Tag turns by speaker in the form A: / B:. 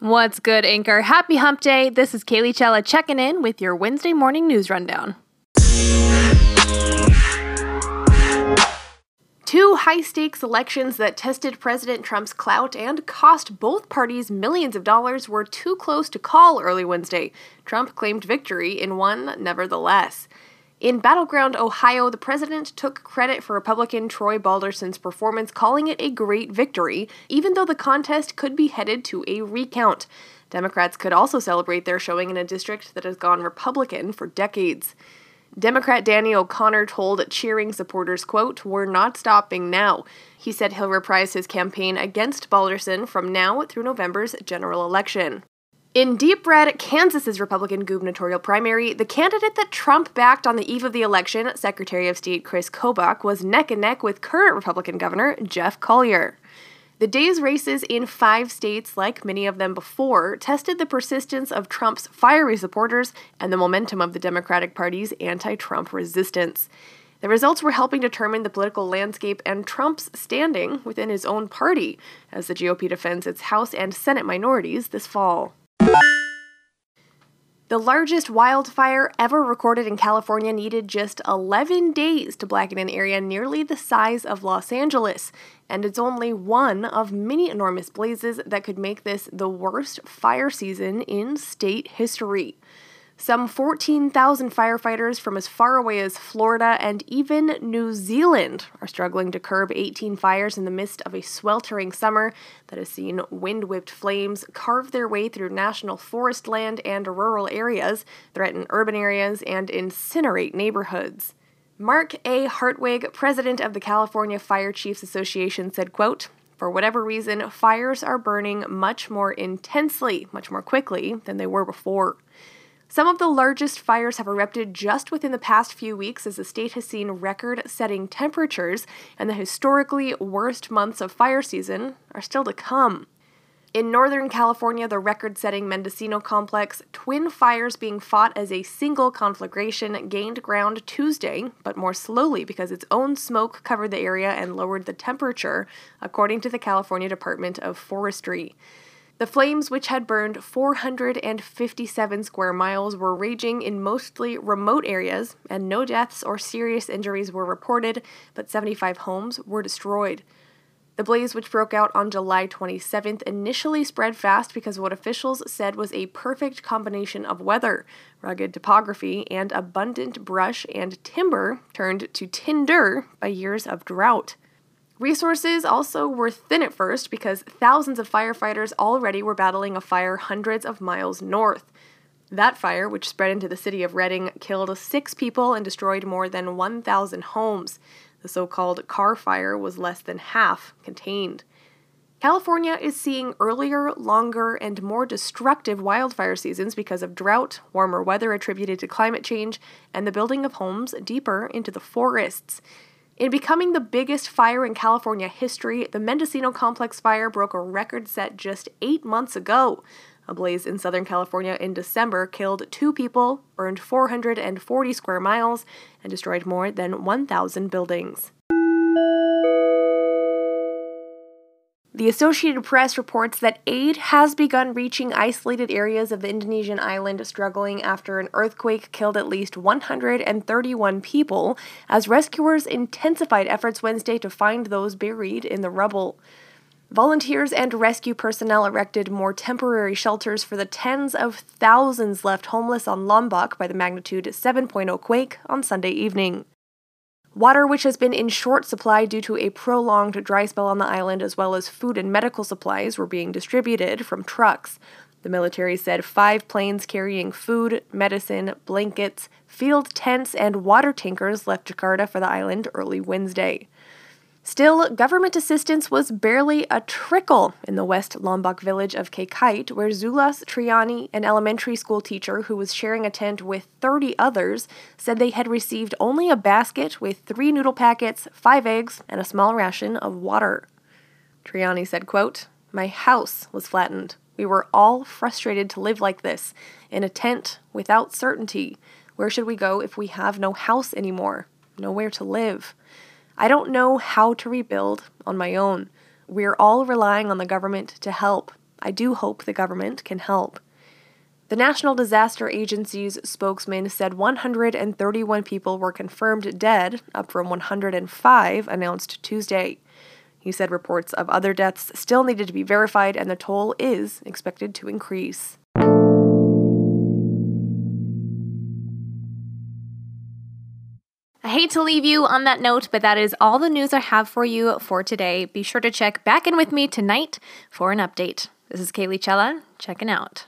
A: What's good, Anchor? Happy Hump Day. This is Kaylee Chella checking in with your Wednesday morning news rundown. Two high stakes elections that tested President Trump's clout and cost both parties millions of dollars were too close to call early Wednesday. Trump claimed victory in one, nevertheless. In Battleground, Ohio, the president took credit for Republican Troy Balderson's performance, calling it a great victory, even though the contest could be headed to a recount. Democrats could also celebrate their showing in a district that has gone Republican for decades. Democrat Danny O'Connor told cheering supporters, quote, We're not stopping now. He said he'll reprise his campaign against Balderson from now through November's general election. In deep red, Kansas's Republican gubernatorial primary, the candidate that Trump backed on the eve of the election, Secretary of State Chris Kobach, was neck and neck with current Republican Governor Jeff Colyer. The day's races in five states, like many of them before, tested the persistence of Trump's fiery supporters and the momentum of the Democratic Party's anti Trump resistance. The results were helping determine the political landscape and Trump's standing within his own party as the GOP defends its House and Senate minorities this fall. The largest wildfire ever recorded in California needed just 11 days to blacken an area nearly the size of Los Angeles, and it's only one of many enormous blazes that could make this the worst fire season in state history. Some 14,000 firefighters from as far away as Florida and even New Zealand are struggling to curb 18 fires in the midst of a sweltering summer that has seen wind whipped flames carve their way through national forest land and rural areas, threaten urban areas, and incinerate neighborhoods. Mark A. Hartwig, president of the California Fire Chiefs Association, said, quote, for whatever reason, fires are burning much more intensely, much more quickly than they were before. Some of the largest fires have erupted just within the past few weeks as the state has seen record setting temperatures, and the historically worst months of fire season are still to come. In Northern California, the record setting Mendocino complex, twin fires being fought as a single conflagration gained ground Tuesday, but more slowly because its own smoke covered the area and lowered the temperature, according to the California Department of Forestry. The flames, which had burned 457 square miles, were raging in mostly remote areas, and no deaths or serious injuries were reported, but 75 homes were destroyed. The blaze, which broke out on July 27th, initially spread fast because what officials said was a perfect combination of weather, rugged topography, and abundant brush and timber turned to tinder by years of drought. Resources also were thin at first because thousands of firefighters already were battling a fire hundreds of miles north. That fire, which spread into the city of Redding, killed six people and destroyed more than 1,000 homes. The so called Carr fire was less than half contained. California is seeing earlier, longer, and more destructive wildfire seasons because of drought, warmer weather attributed to climate change, and the building of homes deeper into the forests. In becoming the biggest fire in California history, the Mendocino Complex fire broke a record set just eight months ago. A blaze in Southern California in December killed two people, burned 440 square miles, and destroyed more than 1,000 buildings. The Associated Press reports that aid has begun reaching isolated areas of the Indonesian island struggling after an earthquake killed at least 131 people, as rescuers intensified efforts Wednesday to find those buried in the rubble. Volunteers and rescue personnel erected more temporary shelters for the tens of thousands left homeless on Lombok by the magnitude 7.0 quake on Sunday evening. Water, which has been in short supply due to a prolonged dry spell on the island, as well as food and medical supplies, were being distributed from trucks. The military said five planes carrying food, medicine, blankets, field tents, and water tankers left Jakarta for the island early Wednesday. Still, government assistance was barely a trickle in the West Lombok village of Kekait, where Zulas Triani, an elementary school teacher who was sharing a tent with 30 others, said they had received only a basket with three noodle packets, five eggs, and a small ration of water. Triani said, quote, My house was flattened. We were all frustrated to live like this, in a tent, without certainty. Where should we go if we have no house anymore? Nowhere to live. I don't know how to rebuild on my own. We're all relying on the government to help. I do hope the government can help. The National Disaster Agency's spokesman said 131 people were confirmed dead, up from 105 announced Tuesday. He said reports of other deaths still needed to be verified and the toll is expected to increase.
B: To leave you on that note, but that is all the news I have for you for today. Be sure to check back in with me tonight for an update. This is Kaylee Chella, checking out.